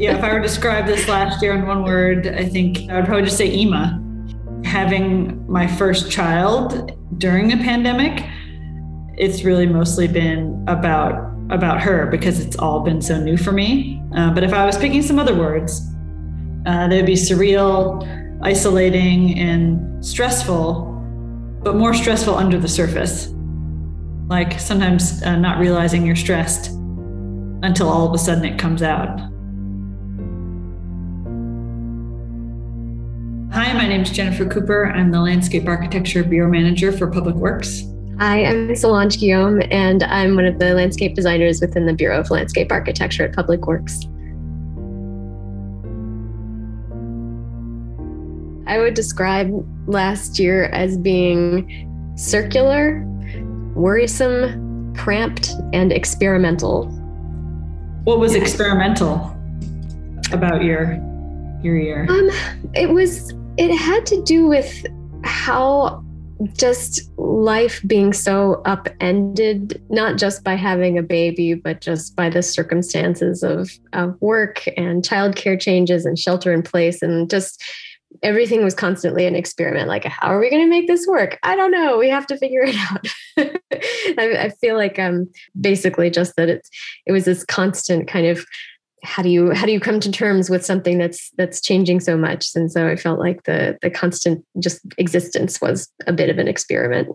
yeah, if I were to describe this last year in one word, I think I would probably just say Ema. Having my first child during a pandemic, it's really mostly been about about her because it's all been so new for me. Uh, but if I was picking some other words, uh, they would be surreal, isolating, and stressful, but more stressful under the surface. Like sometimes uh, not realizing you're stressed until all of a sudden it comes out. Name is Jennifer Cooper. I'm the Landscape Architecture Bureau Manager for Public Works. Hi, I'm Solange Guillaume, and I'm one of the landscape designers within the Bureau of Landscape Architecture at Public Works. I would describe last year as being circular, worrisome, cramped, and experimental. What was experimental about your your year? Um, it was it had to do with how just life being so upended, not just by having a baby, but just by the circumstances of, of work and childcare changes and shelter in place and just everything was constantly an experiment. Like how are we going to make this work? I don't know. We have to figure it out. I, I, feel like um basically just that it's it was this constant kind of how do you how do you come to terms with something that's that's changing so much and so i felt like the the constant just existence was a bit of an experiment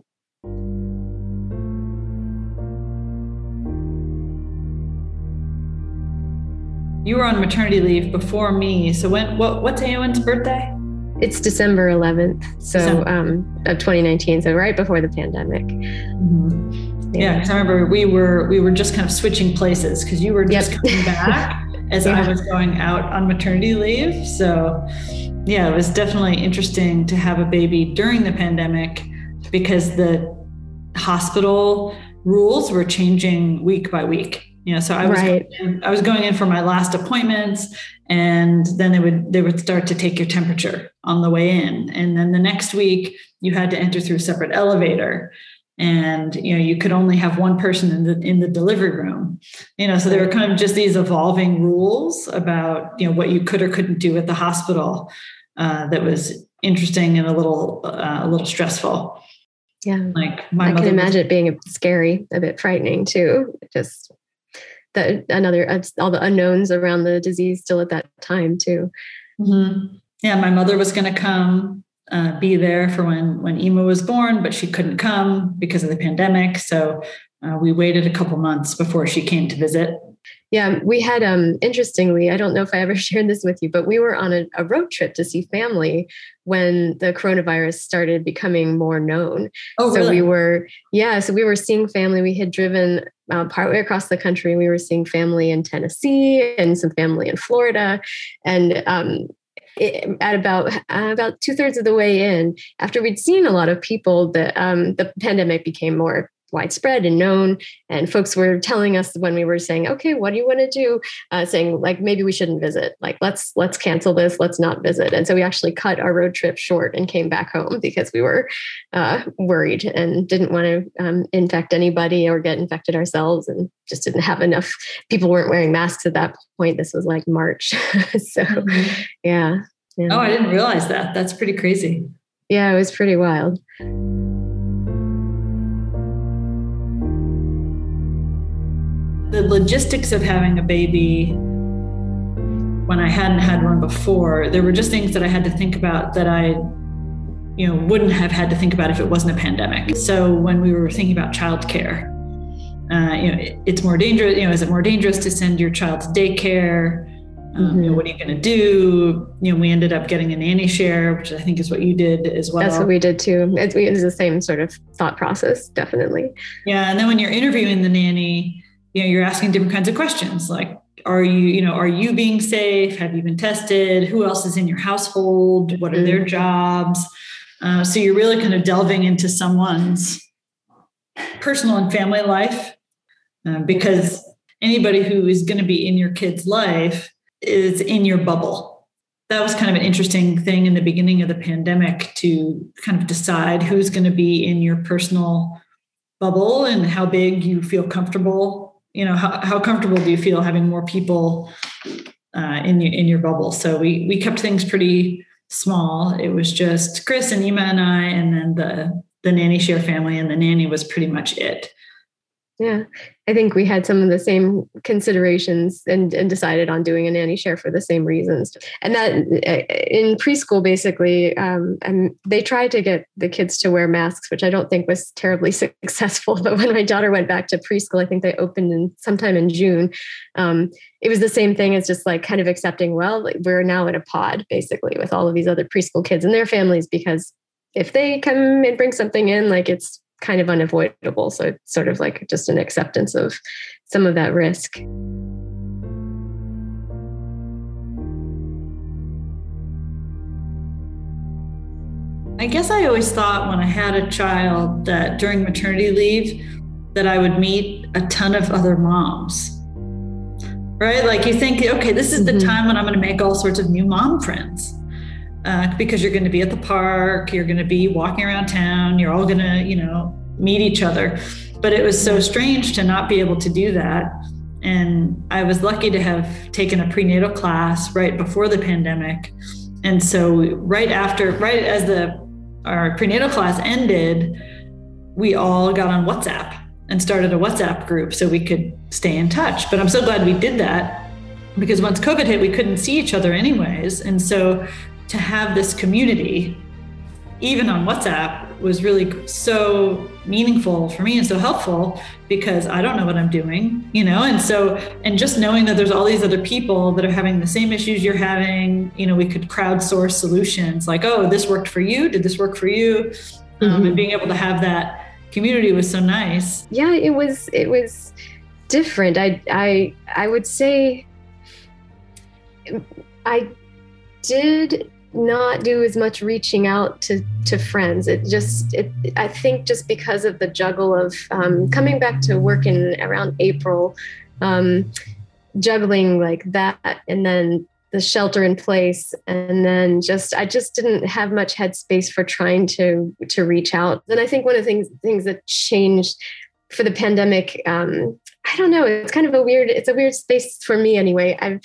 you were on maternity leave before me so when what what's Eowyn's birthday it's December 11th, so December. um, of 2019, so right before the pandemic. Mm-hmm. Yeah, because I remember we were we were just kind of switching places because you were just yep. coming back as yeah. I was going out on maternity leave. So yeah, it was definitely interesting to have a baby during the pandemic because the hospital rules were changing week by week you know so i was right. in, i was going in for my last appointments and then they would they would start to take your temperature on the way in and then the next week you had to enter through a separate elevator and you know you could only have one person in the in the delivery room. You know so there were kind of just these evolving rules about you know what you could or couldn't do at the hospital uh, that was interesting and a little uh, a little stressful. Yeah. Like my i can imagine was, it being scary a bit frightening too. Just that another all the unknowns around the disease still at that time too. Mm-hmm. Yeah, my mother was going to come uh, be there for when when Ema was born, but she couldn't come because of the pandemic. So uh, we waited a couple months before she came to visit. Yeah, we had um interestingly, I don't know if I ever shared this with you, but we were on a, a, road trip to see family when the coronavirus started becoming more known. Oh, so really? we were yeah, so we were seeing family. We had driven uh, partway across the country. We were seeing family in Tennessee and some family in Florida, and um, at about uh, about two thirds of the way in, after we'd seen a lot of people, the um, the pandemic became more widespread and known. And folks were telling us when we were saying, okay, what do you want to do? Uh, saying like, maybe we shouldn't visit. Like, let's, let's cancel this. Let's not visit. And so we actually cut our road trip short and came back home because we were uh, worried and didn't want to um, infect anybody or get infected ourselves and just didn't have enough. People weren't wearing masks at that point. This was like March. so mm-hmm. yeah. yeah. Oh, I didn't realize that. That's pretty crazy. Yeah, it was pretty wild. The logistics of having a baby when I hadn't had one before, there were just things that I had to think about that I, you know, wouldn't have had to think about if it wasn't a pandemic. So when we were thinking about childcare, uh, you know, it, it's more dangerous. You know, is it more dangerous to send your child to daycare? Um, mm-hmm. you know, what are you going to do? You know, we ended up getting a nanny share, which I think is what you did as well. That's what we did too. It's, it's the same sort of thought process, definitely. Yeah, and then when you're interviewing the nanny, you know you're asking different kinds of questions like are you you know are you being safe? Have you been tested? Who else is in your household? What are mm-hmm. their jobs? Uh, so you're really kind of delving into someone's personal and family life uh, because anybody who is going to be in your kid's life is in your bubble. That was kind of an interesting thing in the beginning of the pandemic to kind of decide who's going to be in your personal bubble and how big you feel comfortable you know how, how comfortable do you feel having more people uh, in your in your bubble. So we we kept things pretty small. It was just Chris and Ema and I, and then the the nanny share family, and the nanny was pretty much it. Yeah, I think we had some of the same considerations and, and decided on doing a nanny share for the same reasons. And that uh, in preschool, basically, um, and they tried to get the kids to wear masks, which I don't think was terribly successful. But when my daughter went back to preschool, I think they opened in sometime in June. Um, it was the same thing as just like kind of accepting, well, like we're now in a pod basically with all of these other preschool kids and their families because if they come and bring something in, like it's kind of unavoidable. So it's sort of like just an acceptance of some of that risk. I guess I always thought when I had a child that during maternity leave that I would meet a ton of other moms. Right? Like you think, okay, this is the mm-hmm. time when I'm going to make all sorts of new mom friends uh, because you're going to be at the park, you're going to be walking around town, you're all going to, you know, meet each other. But it was so strange to not be able to do that. And I was lucky to have taken a prenatal class right before the pandemic. And so right after, right as the our prenatal class ended, we all got on WhatsApp and started a WhatsApp group so we could stay in touch. But I'm so glad we did that because once COVID hit, we couldn't see each other anyways. And so to have this community, even on WhatsApp, was really so meaningful for me and so helpful because I don't know what I'm doing, you know? And so, and just knowing that there's all these other people that are having the same issues you're having, you know, we could crowdsource solutions like, oh, this worked for you. Did this work for you? Um, mm-hmm. and being able to have that community was so nice. Yeah, it was, it was different. I, I, I would say I did not do as much reaching out to to friends. It just, it, I think, just because of the juggle of um, coming back to work in around April, um, juggling like that, and then the shelter in place, and then just, I just didn't have much headspace for trying to to reach out. And I think one of the things things that changed for the pandemic. Um, I don't know. It's kind of a weird. It's a weird space for me anyway. I've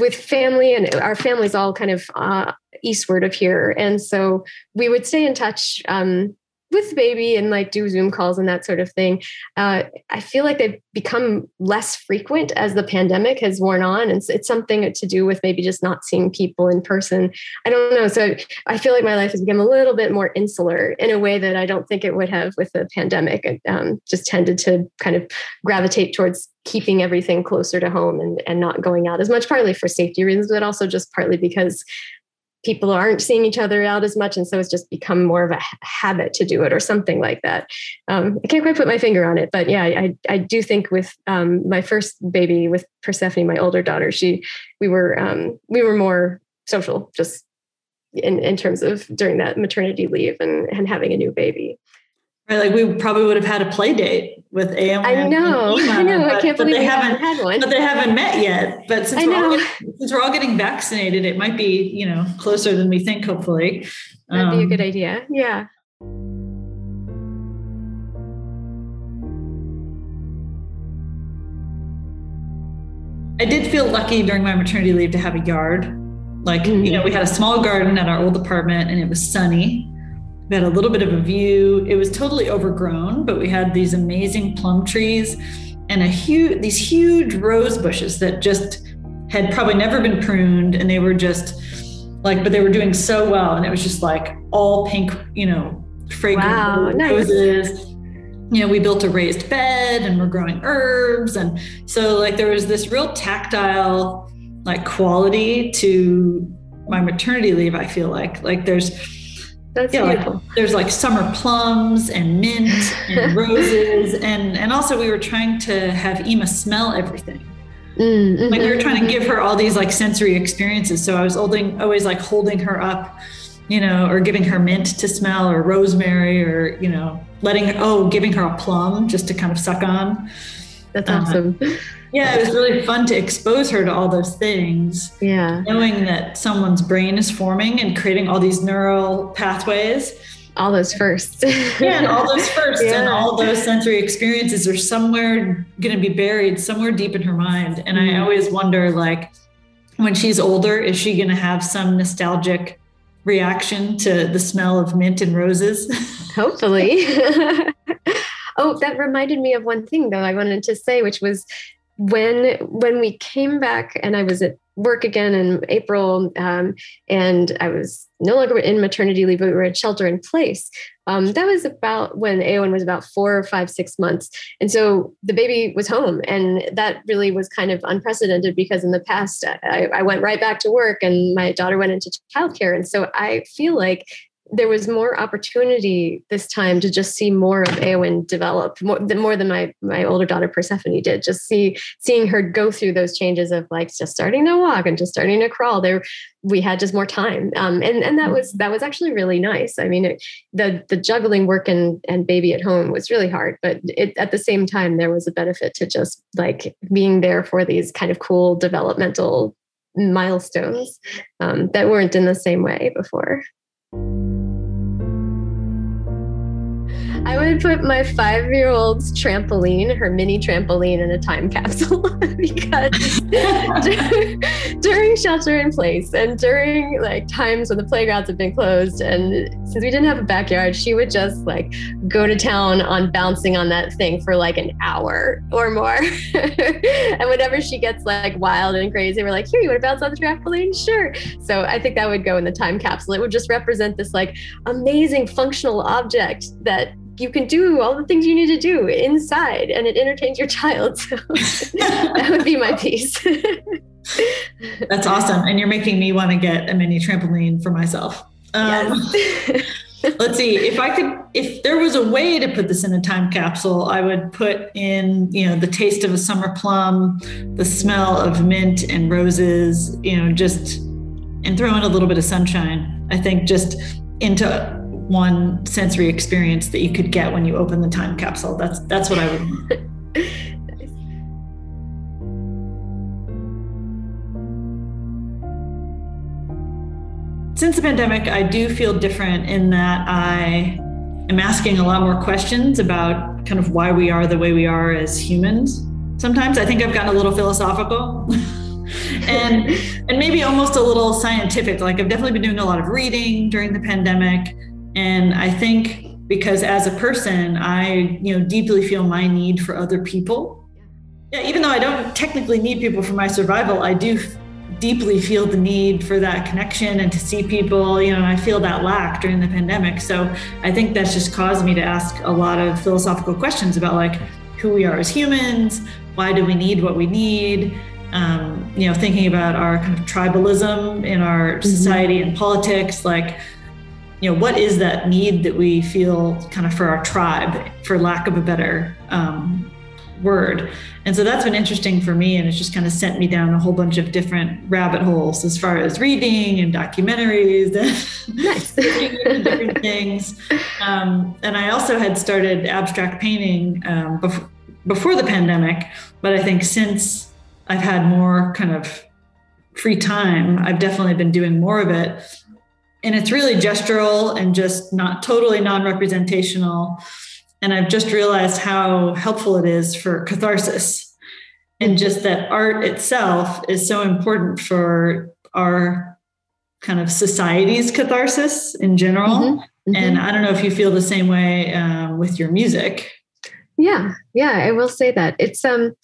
with family and our family's all kind of uh, eastward of here. And so we would stay in touch um, with the baby and like do zoom calls and that sort of thing uh, i feel like they've become less frequent as the pandemic has worn on. And it's, it's something to do with maybe just not seeing people in person. I don't know. So i feel like my life has become a little bit more insular in a way that i don't think it would have with the pandemic. It um, just tended to kind of gravitate towards keeping everything closer to home and, and not going out as much partly for safety reasons but also just partly because people aren't seeing each other out as much and so it's just become more of a habit to do it or something like that. Um, i can't quite put my finger on it but yeah i, I do think with um, my first baby with Persephone my older daughter she we were um, we were more social just in, in terms of during that maternity leave and, and having a new baby Right, like we probably would have had a play date with Ema. I know, Ema, I know. But, I can't believe they haven't had one. But they haven't met yet. But since we're, all getting, since we're all getting vaccinated, it might be you know closer than we think. Hopefully, that'd um, be a good um, idea. Yeah. I did feel lucky during my maternity leave to have a yard. Like, mm-hmm. you know, we had a small garden at our old apartment and it was sunny we had a little bit of a view. It was totally overgrown, but we had these amazing plum trees and a huge these huge rose bushes that just had probably never been pruned and they were just like but they were doing so well and it was just like all pink, you know, fragrant wow, roses. Nice. You know, we built a raised bed and we're growing herbs and so like there was this real tactile like quality to my maternity leave I feel like like there's that's yeah, beautiful. Like, there's like summer plums and mint and roses, and and also we were trying to have Ema smell everything. Mm-hmm. Like we were trying to give her all these like sensory experiences. So I was holding, always like holding her up, you know, or giving her mint to smell, or rosemary, or you know, letting oh, giving her a plum just to kind of suck on. That's uh, awesome. Yeah, it was really fun to expose her to all those things. Yeah. Knowing that someone's brain is forming and creating all these neural pathways. All those firsts. yeah, and all those firsts yeah. and all those sensory experiences are somewhere going to be buried somewhere deep in her mind. And mm I always wonder, like, when she's older, is she going to have some nostalgic reaction to the smell of mint and roses? Hopefully. oh, that reminded me of one thing though I wanted to say, which was when when we came back and I was at work again in April, um, and I was no longer in maternity leave, but we were at shelter in place. Um, that was about when Eowyn was about four or five, six months. And so the baby was home. And that really was kind of unprecedented because in the past, I, I went right back to work and my daughter went into childcare. And so I feel like there was more opportunity this time to just see more of Eowyn develop more, more than my my older daughter Persephone did. Just see seeing her go through those changes of like just starting to walk and just starting to crawl. There, we had just more time, um, and and that was that was actually really nice. I mean, it, the the juggling work and and baby at home was really hard, but it, at the same time there was a benefit to just like being there for these kind of cool developmental milestones um, that weren't in the same way before. I would put my five year old's trampoline, her mini trampoline, in a time capsule because during shelter in place and during like times when the playgrounds have been closed, and since we didn't have a backyard, she would just like go to town on bouncing on that thing for like an hour or more. and whenever she gets like wild and crazy, we're like, here, you want to bounce on the trampoline? Sure. So I think that would go in the time capsule. It would just represent this like amazing functional object that you can do all the things you need to do inside and it entertains your child. So that would be my piece. That's awesome. And you're making me want to get a mini trampoline for myself. Um, yes. let's see if i could if there was a way to put this in a time capsule i would put in you know the taste of a summer plum the smell of mint and roses you know just and throw in a little bit of sunshine i think just into one sensory experience that you could get when you open the time capsule. That's that's what I would. Since the pandemic, I do feel different in that I am asking a lot more questions about kind of why we are the way we are as humans. Sometimes I think I've gotten a little philosophical. and and maybe almost a little scientific like i've definitely been doing a lot of reading during the pandemic and I think because as a person, I, you know, deeply feel my need for other people. Yeah, even though I don't technically need people for my survival, I do deeply feel the need for that connection and to see people, you know, I feel that lack during the pandemic. So I think that's just caused me to ask a lot of philosophical questions about like who we are as humans, why do we need what we need? Um, you know, thinking about our kind of tribalism in our mm-hmm. society mm-hmm. and politics, like you know what is that need that we feel kind of for our tribe for lack of a better um, word? And so that's been interesting for me and it's just kind of sent me down a whole bunch of different rabbit holes as far as reading and documentaries and different things. Um, and i also had started abstract painting um, before, before the pandemic but i think since i've had more kind of free time i've definitely been doing more of it and it's really gestural and just not totally non-representational. And i've just realized how helpful it is for catharsis. And just that art itself is so important for our kind of society's catharsis in general. Mm-hmm. Mm-hmm. and i don't know if you feel the same way um, with your music. Yeah. Yeah i will say that. It's um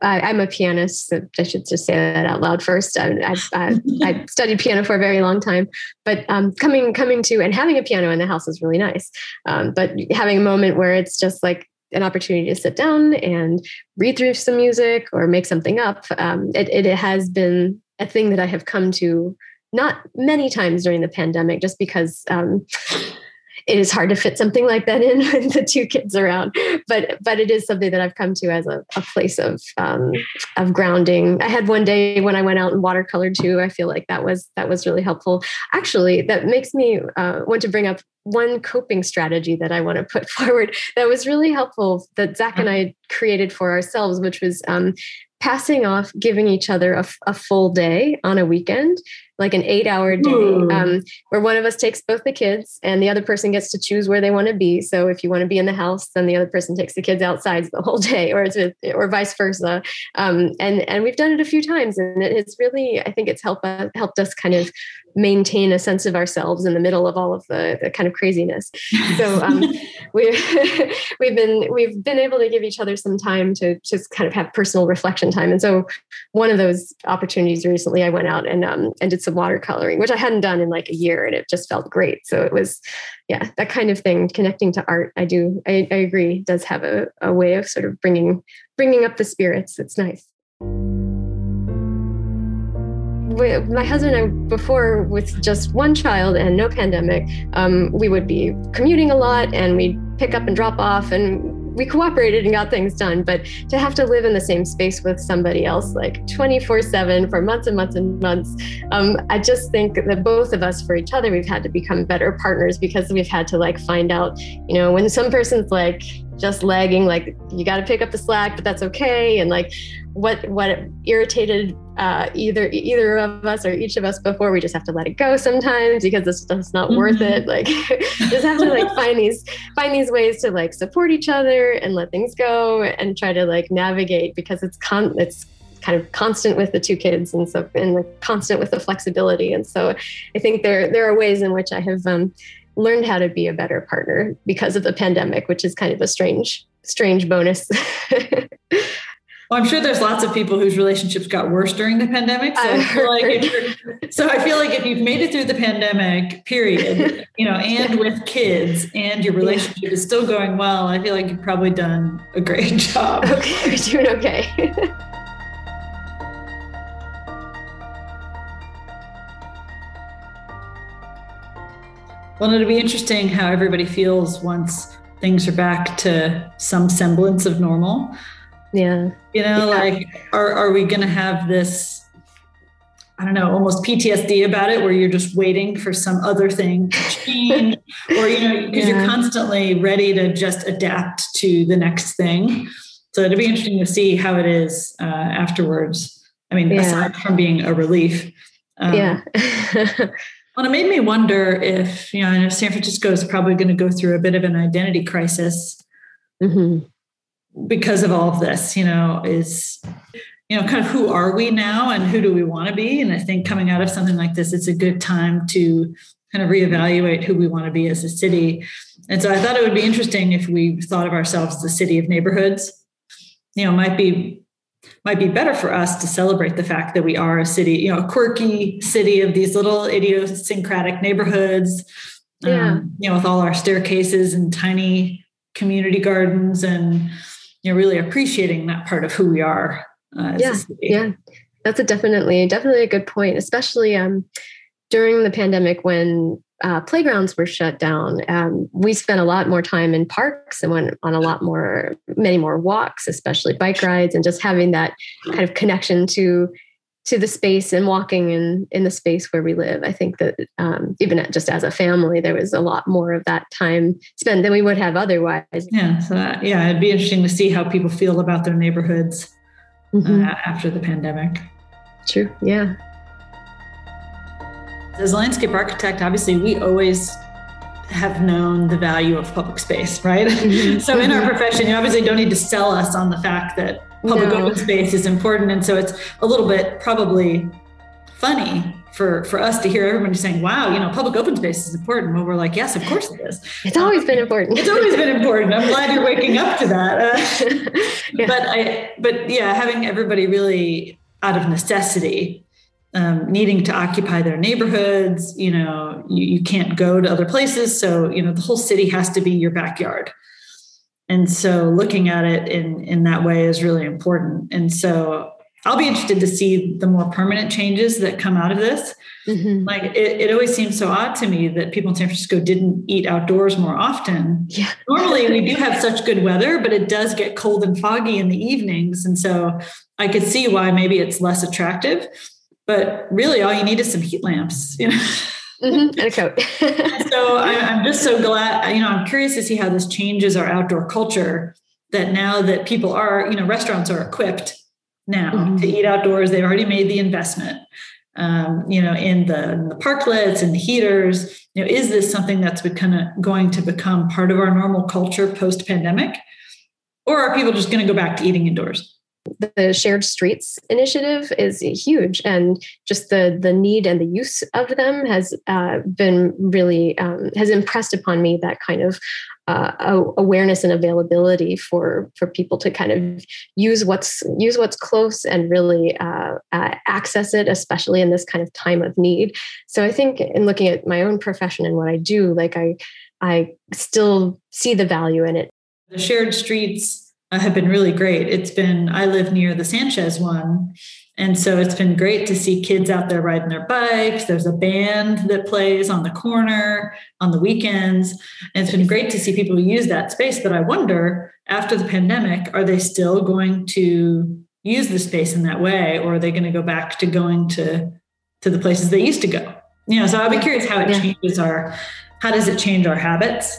I, am a pianist. So I should just say that out loud first. I, I, I, I studied piano for a very long time, but um, coming coming to and having a piano in the house is really nice. Um, but having a moment where it's just like an opportunity to sit down and read through some music or make something up, um, it, it has been a thing that I have come to not many times during the pandemic, just because um, it is hard to fit something like that in with the two kids around. But but it is something that I've come to as a, a place of um, of grounding. I had one day when I went out and watercolored too. I feel like that was that was really helpful. Actually, that makes me uh, want to bring up one coping strategy that I want to put forward that was really helpful that Zach and I created for ourselves, which was um, passing off giving each other a, a, full day on a weekend like an eight hour day um, where one of us takes both the kids and the other person gets to choose where they want to be so if you want to be in the house then the other person takes the kids outside the whole day or or vice versa um, and and we've done it a few times and it's really i think it's helped uh, helped us kind of maintain a sense of ourselves in the middle of all of the, the kind of craziness. So um, we we've been we've been able to give each other some time to just kind of have personal reflection time. And so one of those opportunities recently, I went out and um, and did some watercoloring, which I hadn't done in like a year, and it just felt great. So it was yeah that kind of thing connecting to art i do i, I agree does have a, a way of sort of bringing bringing up the spirits it's nice my husband and I, before with just one child and no pandemic, um, we would be commuting a lot and we'd pick up and drop off and we cooperated and got things done. But to have to live in the same space with somebody else like 24 7 for months and months and months, um, I just think that both of us for each other, we've had to become better partners because we've had to like find out, you know, when some person's like, just lagging like you got to pick up the slack but that's okay and like what what irritated uh, either either of us or each of us before. We just have to let it go sometimes because it's just not mm-hmm. worth it. Like just have to like find these find these ways to like support each other and let things go and try to like navigate because it's con it's kind of constant with the two kids and so and like constant with the flexibility. And so I think there there are ways in which I have um, learned how to be a better partner because of the pandemic, which is kind of a strange strange bonus. Well, I'm sure there's lots of people whose relationships got worse during the pandemic. So I, feel like so I feel like if you've made it through the pandemic, period, you know, and with kids, and your relationship is still going well, I feel like you've probably done a great job. Okay, you're doing okay. well, it'll be interesting how everybody feels once things are back to some semblance of normal. Yeah. You know, yeah. like, are, are we going to have this, I don't know, almost PTSD about it where you're just waiting for some other thing to change or, you know, because yeah. you're constantly ready to just adapt to the next thing. So it'd be interesting to see how it is uh, afterwards. I mean, yeah. aside from being a relief. Um, yeah. well, it made me wonder if, you know, I know San Francisco is probably going to go through a bit of an identity crisis. Mm-hmm because of all of this, you know, is, you know, kind of who are we now and who do we want to be? And I think coming out of something like this, it's a good time to kind of reevaluate who we want to be as a city. And so I thought it would be interesting if we thought of ourselves as a city of neighborhoods. You know, might be might be better for us to celebrate the fact that we are a city, you know, a quirky city of these little idiosyncratic neighborhoods. Yeah. Um, you know, with all our staircases and tiny community gardens and you know really appreciating that part of who we are uh, yeah yeah. That's a definitely definitely a good point especially um, during the pandemic when uh, playgrounds were shut down um, we spent a lot more time in parks and went on a lot more many more walks especially bike rides and just having that kind of connection to to the space and walking in in the space where we live. I think that um, even just as a family, there was a lot more of that time spent than we would have otherwise. Yeah, so that, yeah, it'd be interesting to see how people feel about their neighborhoods mm-hmm. uh, after the pandemic. True. Yeah. As a landscape architect, obviously, we always have known the value of public space, right? Mm-hmm. so in our mm-hmm. profession, you obviously don't need to sell us on the fact that public no. open space is important. And so it's a little bit probably funny for for us to hear everybody saying, "Wow, you know, public open space is important." Well, we're like, "Yes, of course it is." It's always um, been important. It's always been important. I'm glad you're waking up to that. Uh, yeah. But I, but yeah, having everybody really out of necessity, um, needing to occupy their neighborhoods. You know, you, you can't go to other places, so you know the whole city has to be your backyard and so looking at it in in that way is really important. And so i'll be interested to see the more permanent changes that come out of this. Mm-hmm. like it, it always seems so odd to me that people in san francisco didn't eat outdoors more often. Yeah. normally we do have such good weather but it does get cold and foggy in the evenings. And so i could see why maybe it's less attractive. But really all you need is some heat lamps you know Mm-hmm. And a coat. so I, I'm just so glad, you know, I'm curious to see how this changes our outdoor culture that now that people are, you know, restaurants are equipped now mm-hmm. to eat outdoors, they've already made the investment. Um, you know, in the, in the parklets and the heaters, you know, is this something that's kind of going to become part of our normal culture post pandemic? Or are people just going to go back to eating indoors? The shared streets initiative is huge and just the the need and the use of them has uh, been really um, has impressed upon me that kind of uh, awareness and availability for for people to kind of use what's use what's close and really uh, uh access it especially in this kind of time of need. So i think in looking at my own profession and what i do like i i still see the value in it. The shared streets have been really great. It's been, I live near the Sanchez one. And so it's been great to see kids out there riding their bikes. There's a band that plays on the corner on the weekends. And it's been great to see people use that space. But I wonder after the pandemic, are they still going to use the space in that way? Or are they going to go back to going to, to the places they used to go? You know, so I'll be curious how it yeah. changes our, how does it change our habits?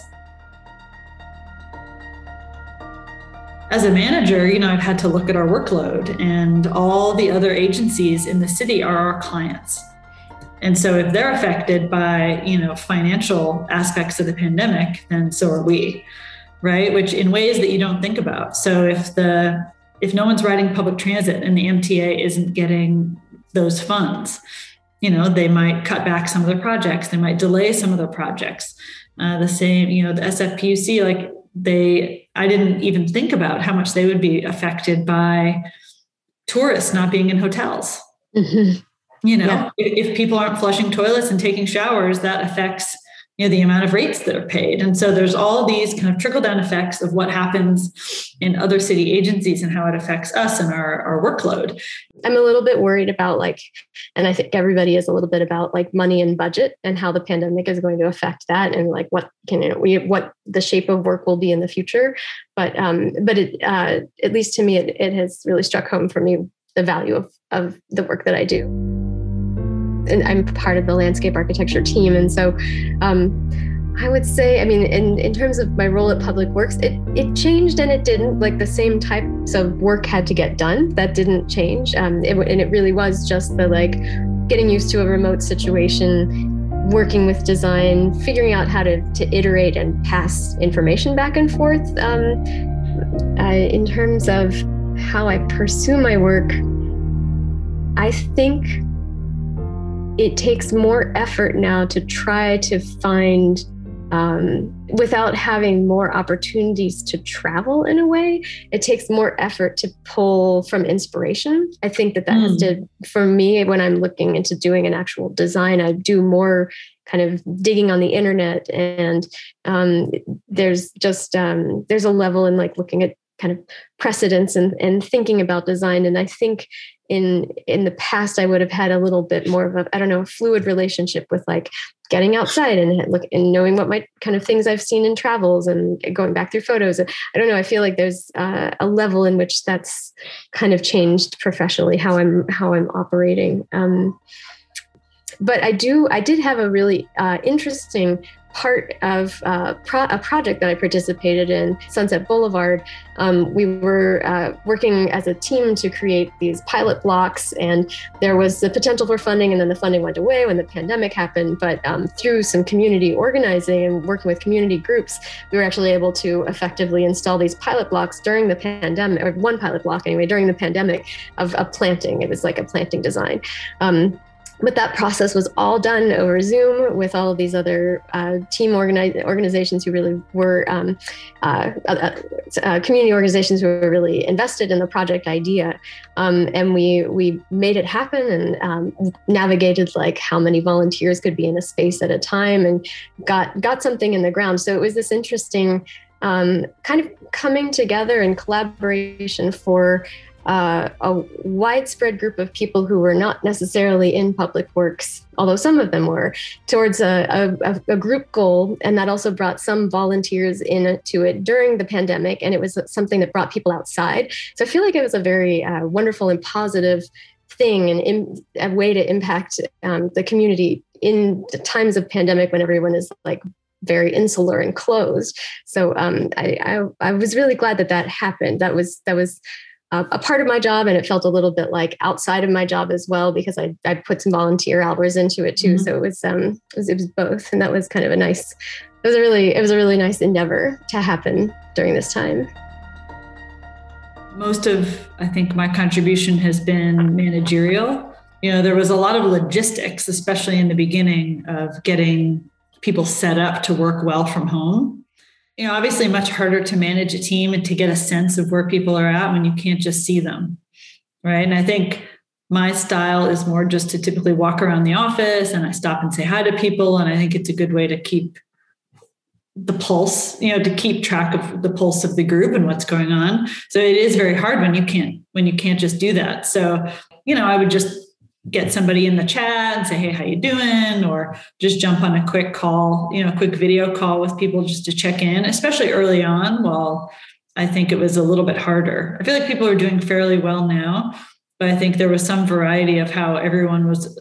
As a manager, you know, I've had to look at our workload, and all the other agencies in the city are our clients. And so if they're affected by, you know, financial aspects of the pandemic, then so are we, right? Which in ways that you don't think about. So if the if no one's riding public transit and the MTA isn't getting those funds, you know, they might cut back some of their projects, they might delay some of their projects. Uh, the same, you know, the SFPUC, like they i didn't even think about how much they would be affected by tourists not being in hotels mm-hmm. you know yeah. if, if, people aren't flushing toilets and taking showers that affects you know the amount of rates that are paid. And so there's all these kind of trickle down effects of what happens in other city agencies and how it affects us and our, our workload. I'm a little bit worried about like and i think everybody is a little bit about like money and budget and how the pandemic is going to affect that and like what can you know, we what the shape of work will be in the future. But um but it uh at least to me it, it has really struck home for me the value of of the work that i do and I'm part of the landscape architecture team. And so um, I would say, I mean, in, in terms of my role at Public Works, it, it changed and it didn't. Like the same types of work had to get done. That didn't change. Um, it, and it really was just the like getting used to a remote situation, working with design, figuring out how to, to iterate and pass information back and forth. Um, in terms of how I pursue my work, I think it takes more effort now to try to find um, without having more opportunities to travel in a way it takes more effort to pull from inspiration i think that that mm. has hmm. to for me when i'm looking into doing an actual design i do more kind of digging on the internet and um, there's just um, there's a level in like looking at kind of precedents and, and thinking about design and i think in in the past i would have had a little bit more of a i don't know a fluid relationship with like getting outside and look and knowing what my kind of things i've seen in travels and going back through photos. I don't know i feel like there's uh, a level in which that's kind of changed professionally how i'm how i'm operating. Um, but i do i did have a really uh, interesting part of uh, pro- a project that I participated in, Sunset Boulevard. Um, we were uh, working as a team to create these pilot blocks, and there was the potential for funding, and then the funding went away when the pandemic happened. But um, through some community organizing and working with community groups, we were actually able to effectively install these pilot blocks during the pandemic, or one pilot block anyway, during the pandemic of, of planting. It was like a planting design. Um, but that process was all done over Zoom with all of these other uh, team organi- organizations who really were um, uh, uh, uh, community organizations who were really invested in the project idea, um, and we we made it happen and um, navigated like how many volunteers could be in a space at a time and got got something in the ground. So it was this interesting um, kind of coming together and collaboration for uh, a widespread group of people who were not necessarily in public works, although some of them were, towards a, a, a group goal. And that also brought some volunteers into it during the pandemic. And it was something that brought people outside. So I feel like it was a very uh, wonderful and positive thing and in, a way to impact um, the community in the times of pandemic when everyone is like very insular and closed. So um, I, I, I was really glad that that happened. That was that was a part of my job, and it felt a little bit like outside of my job as well because I I put some volunteer hours into it too. Mm-hmm. So it was um it was, it was both, and that was kind of a nice. It was a really it was a really nice endeavor to happen during this time. Most of I think my contribution has been managerial. You know, there was a lot of logistics, especially in the beginning of getting people set up to work well from home you know obviously much harder to manage a team and to get a sense of where people are at when you can't just see them right? And i think my style is more just to typically walk around the office and i stop and say hi to people and i think it's a good way to keep the pulse you know to keep track of the pulse of the group and what's going on. So it is very hard when you can't when you can't just do that. So you know i would just get somebody in the chat and say, hey, how you doing? Or just jump on a quick call, you know, a quick video call with people just to check in, especially early on. While I think it was a little bit harder. I feel like people are doing fairly well now, but I think there was some variety of how everyone was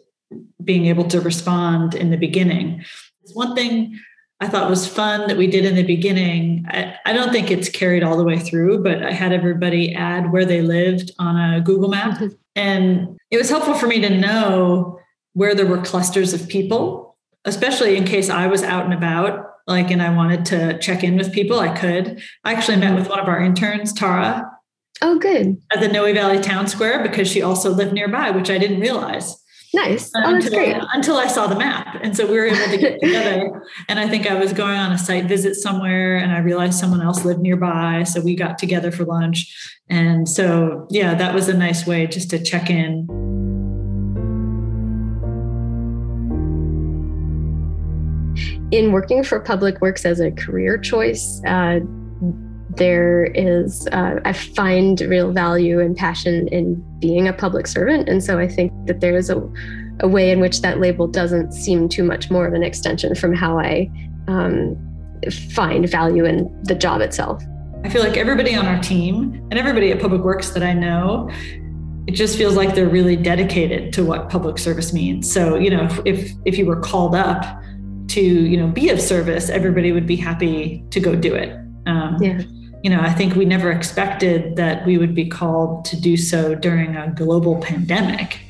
being able to respond in the beginning. One thing I thought was fun that we did in the beginning. I, I, don't think it's carried all the way through, but I had everybody add where they lived on a Google map. And it was helpful for me to know where there were clusters of people, especially in case I was out and about, like, and I wanted to check in with people, I could. I actually met with one of our interns, Tara. Oh, good. At the Noe Valley Town Square because she also lived nearby, which I didn't realize. Nice. Oh, that's until, great. Until I saw the map. And so we were able to get together. and I think I was going on a site visit somewhere and I realized someone else lived nearby. So we got together for lunch. And so, yeah, that was a nice way just to check in. In working for Public Works as a career choice, uh, there is, uh, I find real value and passion in being a public servant. And so I think that there is a, a way in which that label doesn't seem too much more of an extension from how I um, find value in the job itself. I feel like everybody on our team and everybody at Public Works that I know, it just feels like they're really dedicated to what public service means. So, you know, if, if, if you were called up to, you know, be of service, everybody would be happy to go do it. Um, yeah you know, I think we never expected that we would be called to do so during a global pandemic.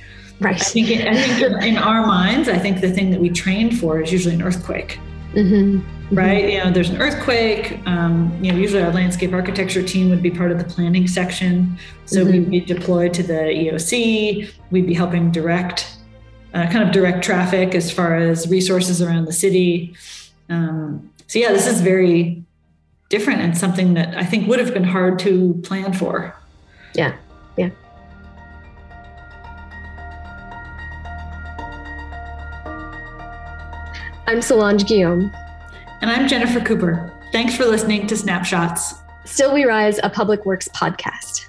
Right. I think, I think in our minds, I think the thing that we trained for is usually an earthquake. Mm-hmm. mm-hmm. Right. You know, there's an earthquake. Um, you know, usually our landscape architecture team would be part of the planning section. So mm-hmm. we'd be deployed to the EOC. We'd be helping direct, uh, kind of direct traffic as far as resources around the city. Um, so yeah, this is very different and something that I think would have been hard to plan for. Yeah. Yeah. I'm Solange Guillaume. And I'm Jennifer Cooper. Thanks for listening to Snapshots. Still We Rise, a public works podcast.